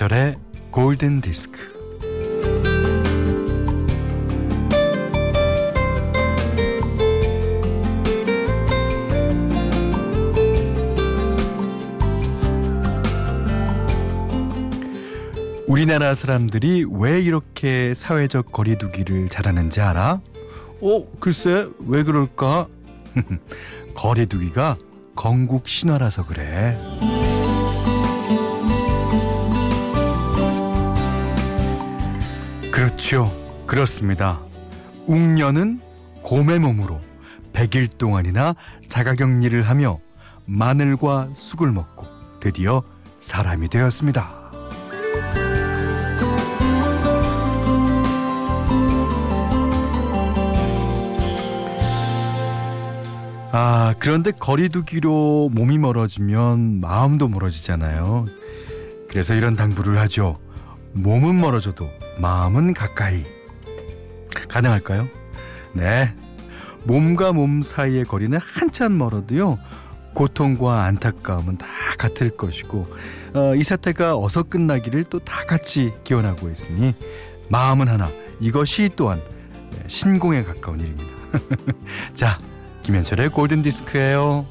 김현철의 골든 디스크. 우리나라 사람들이 왜 이렇게 사회적 거리두기를 잘하는지 알아? 어, 글쎄, 왜 그럴까? 거리두기가 건국 신화라서 그래. 그렇죠. 그렇습니다. 웅녀는 곰의 몸으로 100일 동안이나 자가격리를 하며 마늘과 쑥을 먹고 드디어 사람이 되었습니다. 아, 그런데 거리두기로 몸이 멀어지면 마음도 멀어지잖아요. 그래서 이런 당부를 하죠. 몸은 멀어져도 마음은 가까이. 가능할까요? 네. 몸과 몸 사이의 거리는 한참 멀어도요. 고통과 안타까움은 다 같을 것이고 어, 이 사태가 어서 끝나기를 또 다 같이 기원하고 있으니 마음은 하나 이것이 또한 네, 신공에 가까운 일입니다. 자 김현철의 골든 디스크예요.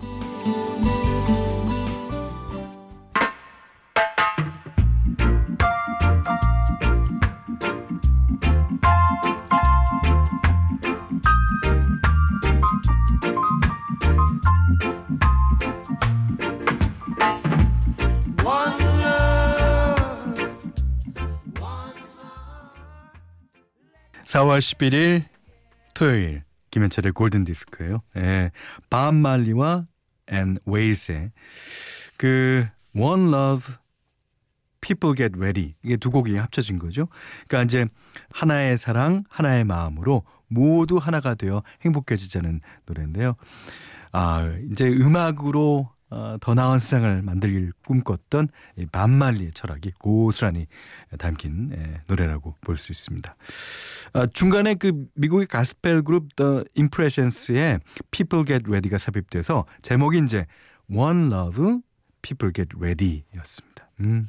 4월 11일 토요일 김현철의 골든 디스크예요. 예. 밥 말리와 and Wailers의 그 One Love People Get Ready 이게 두 곡이 합쳐진 거죠. 그러니까 이제 하나의 사랑, 하나의 마음으로 모두 하나가 되어 행복해지자는 노래인데요. 아, 이제 음악으로 어, 더 나은 세상을 만들길 꿈꿨던 이 밥 말리의 철학이 고스란히 담긴 예, 노래라고 볼 수 있습니다. 아, 중간에 그 미국의 가스펠 그룹 The Impressions의 People Get Ready가 삽입돼서 제목이 이제 One Love People Get Ready였습니다. 음.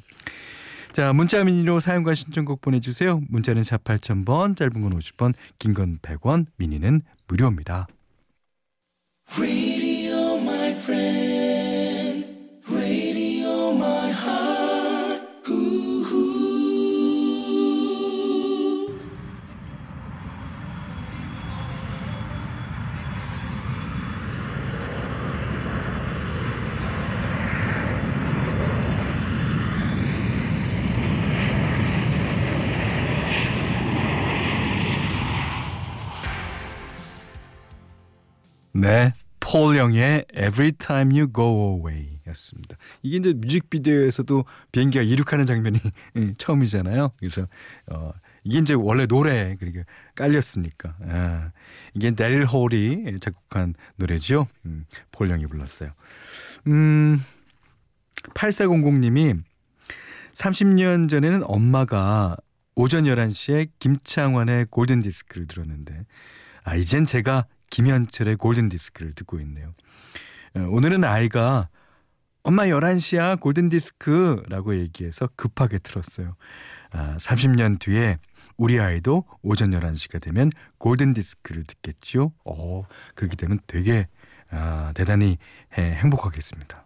자, 문자 미니로 사용과 신청곡 보내주세요. 문자는 샵 8000번, 짧은 건 50번, 긴건 100원, 미니는 무료입니다. 네. 폴 영의 Every Time You Go Away 였습니다. 이게 이제 뮤직비디오에서도 비행기가 이륙하는 장면이 처음이잖아요. 그래서 어 이게 이제 원래 노래 그러니까 깔렸으니까 아, 이게 데릴 홀이 작곡한 노래죠. 음, 폴 영이 불렀어요. 음 8400님이 30년 전에는 엄마가 오전 11시에 김창완의 골든 디스크를 들었는데 아 이젠 제가 김현철의 골든 디스크를 듣고 있네요. 어, 오늘은 아이가 엄마 11시야 골든 디스크라고 얘기해서 급하게 틀었어요. 아, 30년 뒤에 우리 아이도 오전 11시가 되면 골든 디스크를 듣겠죠. 어, 그렇게 되면 되게 아, 대단히 해, 행복하겠습니다.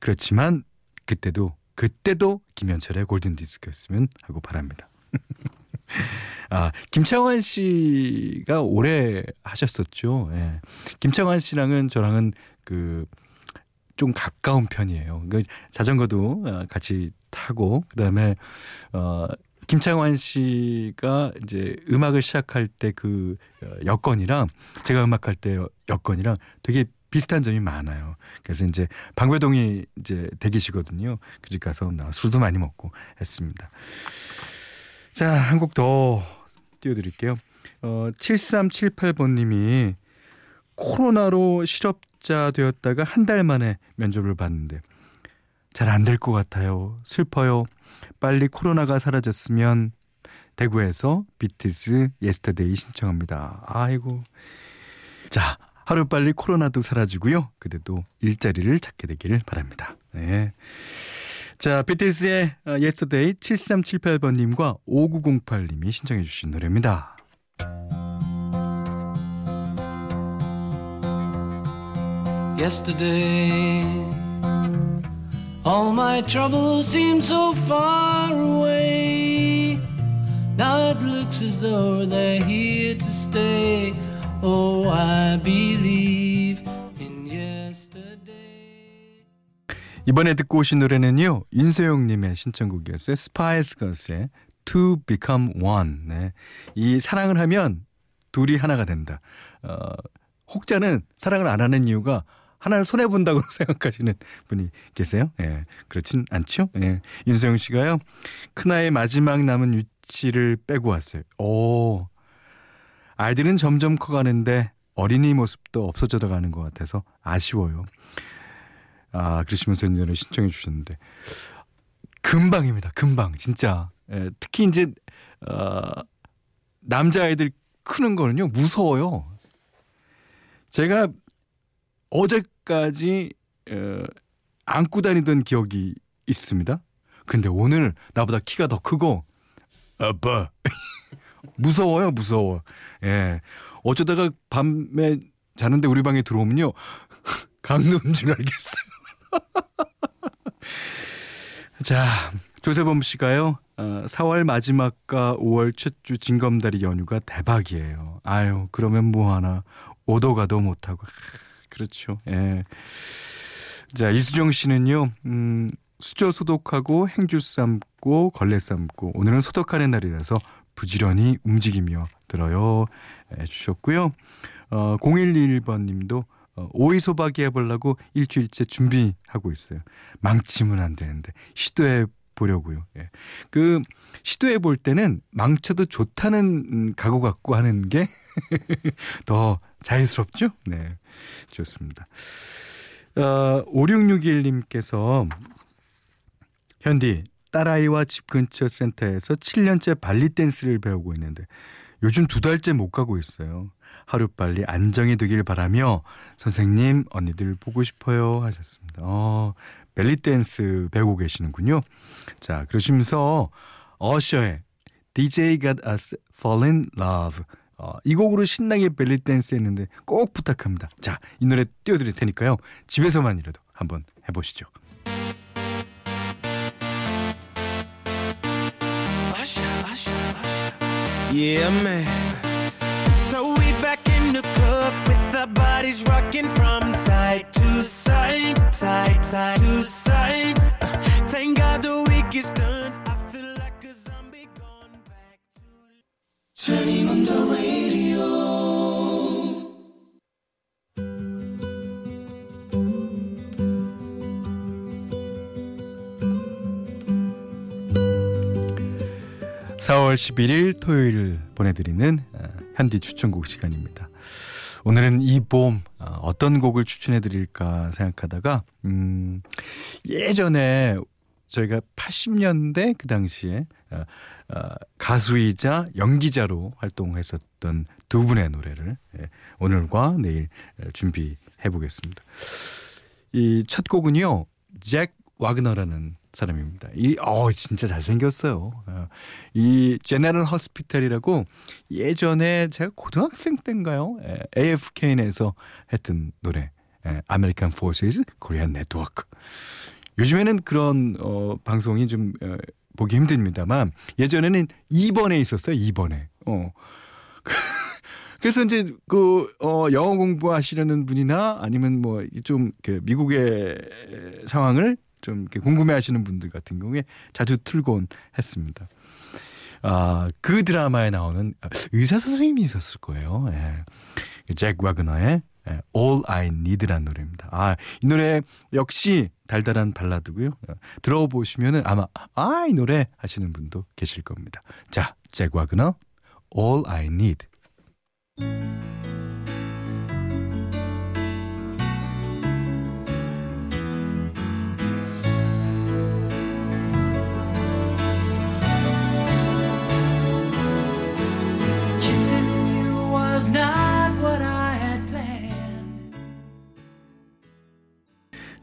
그렇지만 그때도 그때도 김현철의 골든 디스크였으면 하고 바랍니다. 아, 김창완 씨가 오래 하셨었죠. 예. 김창완 씨랑은 저랑은 그 좀 가까운 편이에요. 그 자전거도 어, 같이 타고 그다음에 어 김창완 씨가 이제 음악을 시작할 때그 어, 여건이랑 제가 음악할 때 여건이랑 되게 비슷한 점이 많아요. 그래서 이제 방배동이 이제 대기시거든요. 그 집 가서 나 술도 많이 먹고 했습니다. 자, 한 곡 더 띄워드릴게요. 어, 7378번님이 코로나로 실업자 되었다가 한 달 만에 면접을 봤는데 잘 안 될 것 같아요. 슬퍼요. 빨리 코로나가 사라졌으면 대구에서 비트스 예스터데이 신청합니다. 아이고. 자, 하루빨리 코로나도 사라지고요. 그래도 일자리를 찾게 되기를 바랍니다. 네. 자, BTS의 Yesterday 7378번님과 5908님이 신청해 주신 노래입니다. Yesterday All my troubles seem so far away Now it looks as though they're here to stay Oh, I believe 이번에 듣고 오신 노래는요 인세용님의 신청곡이었어요. 스파이스 걸스의 To Become One. 네. 이 사랑을 하면 둘이 하나가 된다. 어, 혹자는 사랑을 안 하는 이유가 하나를 손해 본다고 생각하시는 분이 계세요. 예, 그렇진 않죠. 예, 윤소영 씨가요 큰아이의 마지막 남은 유치를 빼고 왔어요. 오, 아이들은 점점 커가는데 어린이 모습도 없어져 가는 것 같아서 아쉬워요. 아, 그러시면서 이 노래 신청해 주셨는데 금방입니다. 금방 진짜. 예, 특히 이제 어, 남자아이들 크는 거는요 무서워요. 제가 어제까지 어, 안고 다니던 기억이 있습니다. 근데 오늘 나보다 키가 더 크고 아빠 무서워요 무서워. 예 어쩌다가 밤에 자는데 우리 방에 들어오면요 강도인 줄 알겠어요. 자, 조세범 씨가요. 어, 4월 마지막과 5월 첫주 징검다리 연휴가 대박이에요. 아유, 그러면 뭐 하나 오도 가도 못 하고. 그렇죠. 예. 자, 이수정 씨는요. 음, 수저 소독하고 행주 삶고 걸레 삶고 오늘은 소독하는 날이라서 부지런히 움직이며 들어요. 해 주셨고요. 어, 0121번 님도 어, 오이 소박이 해보려고 일주일째 준비하고 있어요. 망치면 안 되는데 시도해 보려고요. 예. 그 시도해 볼 때는 망쳐도 좋다는 음, 각오 갖고 하는 게 더 자연스럽죠? 네. 좋습니다. 어, 5661님께서 현디 딸아이와 집 근처 센터에서 7년째 벨리 댄스를 배우고 있는데 요즘 두 달째 못 가고 있어요. 하루빨리 안정이 되길 바라며 선생님 언니들 보고 싶어요 하셨습니다. 어, 벨리 댄스 배우고 계시는군요. 자, 그러시면서 어셔의 DJ Got Us Fallin' in Love 어, 이 곡으로 신나게 벨리 댄스 했는데 꼭 부탁합니다. 자, 이 노래 띄워드릴 테니까요. 집에서만이라도 한번 해보시죠. Yeah. Bodies rocking from side to side, side, side to side. Thank God the week is done. I feel like a zombie gone back to turning on the radio. (4월 11일) 토요일 보내드리는 현디 추천곡 시간입니다. 오늘은 이 봄 어, 떤 곡을 추천해 드릴까 생각하다가 음 예전에 저희가 80년대 그 당시에 어, 어, 가수이자 연기자로 활동했었던 두 분의 노래를 예, 오늘과 내일 준비해 보겠습니다. 이 첫 곡은요. 잭 와그너라는 사람입니다. 이, 어, 진짜 잘생겼어요. 어, 이 General Hospital이라고 예전에 제가 고등학생 때인가요? AFKN에서 했던 노래. American Forces Korean Network. 요즘에는 그런 어, 방송이 좀 어, 보기 힘듭니다만 예전에는 2번에 있었어요. 2번에. 어. 그래서 이제 그 어, 영어 공부하시려는 분이나 아니면 뭐 좀 미국의 상황을 좀 이렇게 궁금해하시는 분들 같은 경우에 자주 틀곤 했습니다. 아, 그 드라마에 나오는 의사 선생님이 있었을 거예요. 예. 잭 와그너의 예, All I Need라는 노래입니다. 아, 이 노래 역시 달달한 발라드고요. 어, 들어보시면은 아마 아, 이 노래 하시는 분도 계실 겁니다. 자, 잭 와그너 All I Need.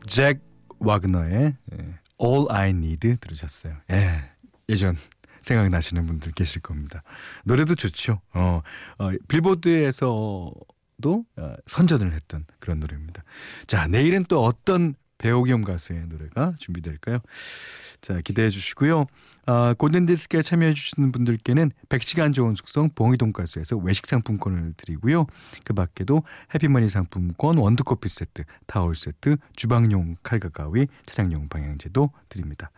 잭 와그너의 All I Need 들으셨어요. 예, 예전 생각나시는 분들 계실 겁니다. 노래도 좋죠. 어, 어 빌보드에서도 어, 선전을 했던 그런 노래입니다. 자, 내일은 또 어떤 배우겸 가수의 노래가 준비될까요? 자, 기대해 주시고요. 아, 골든디스크에 참여해 주시는 분들께는 100시간 좋은 숙성 봉이 돈가스에서 외식 상품권을 드리고요. 그 밖에도 해피머니 상품권, 원두커피 세트, 타월 세트, 주방용 칼과 가위, 차량용 방향제도 드립니다.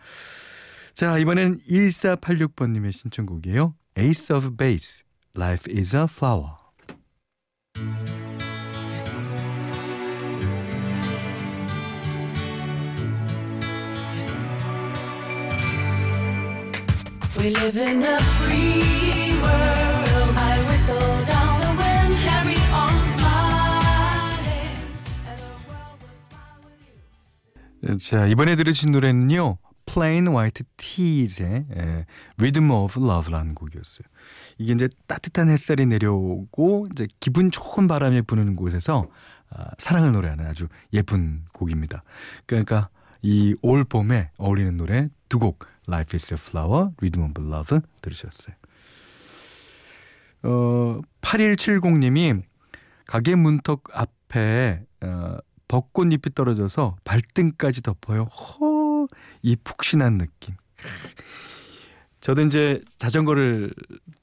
자, 이번엔 1486번님의 신청곡이에요. Ace of Base, Life is a Flower. 자, 이번에 들으신 노래는요. Plain White Tees의 예, Rhythm of Love라는 곡이었어요. 이게 이제 따뜻한 햇살이 내려오고 이제 기분 좋은 바람이 부는 곳에서 아, 사랑을 노래하는 아주 예쁜 곡입니다. 그러니까 이 올 봄에 어울리는 노래 두 곡 Life is a Flower, Rhythm of Love 들으셨어요. 어, 8170님이 가게 문턱 앞에 어, 벚꽃잎이 떨어져서 발등까지 덮어요. 허, 이 푹신한 느낌. 저도 이제 자전거를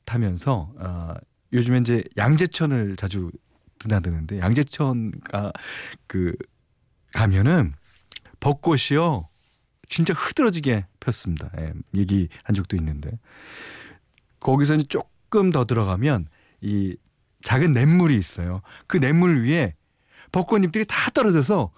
타면서 어, 요즘에 이제 양재천을 자주 드나드는데 양재천 가 그 가면은 벚꽃이요 진짜 흐드러지게 폈습니다. 예, 얘기한 적도 있는데 거기서 이제 조금 더 들어가면 이 작은 냇물이 있어요. 그 냇물 위에 벚꽃잎들이 다 떨어져서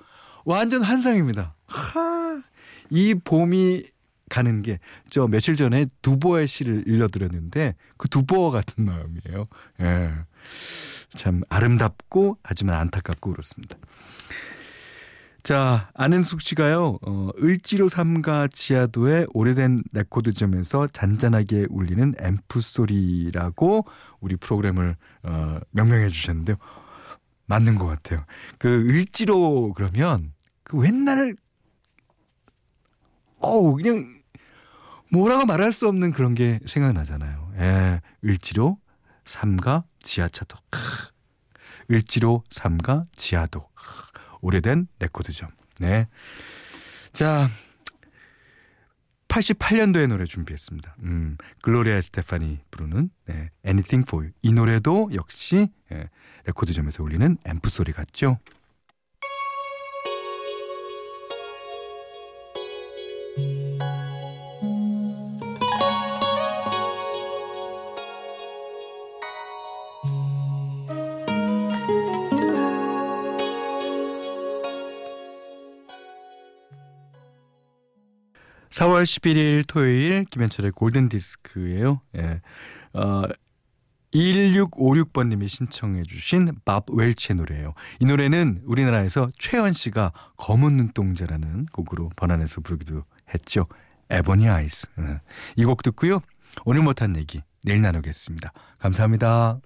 완전 환상입니다. 하, 이 봄이 가는 게 저 며칠 전에 두보의 시를 읽어드렸는데 그 두보 같은 마음이에요. 예. 참 아름답고 하지만 안타깝고 그렇습니다. 자, 안은숙 씨가요, 어, 을지로 삼가 지하도의 오래된 레코드점에서 잔잔하게 울리는 앰프 소리라고 우리 프로그램을 어, 명명해 주셨는데요. 맞는 것 같아요. 그 을지로 그러면 그 옛날, 어우, 그냥 뭐라고 말할 수 없는 그런 게 생각나잖아요. 예, 을지로 삼가 지하차도. 을지로 삼가 지하도. 오래된 레코드점. 네. 자, 88년도의 노래 준비했습니다. 음, 글로리아 스테파니 부르는 네, Anything for You. 이 노래도 역시 예, 레코드점에서 울리는 앰프 소리 같죠? 4월 11일 토요일 김현철의 골든 디스크예요. 예. 어 1656번님이 신청해 주신 밥 웰치의 노래예요. 이 노래는 우리나라에서 최현 씨가 검은 눈동자라는 곡으로 번안해서 부르기도 했죠. 에버니 아이스. 예. 이곡 듣고요. 오늘 못한 얘기 내일 나누겠습니다. 감사합니다.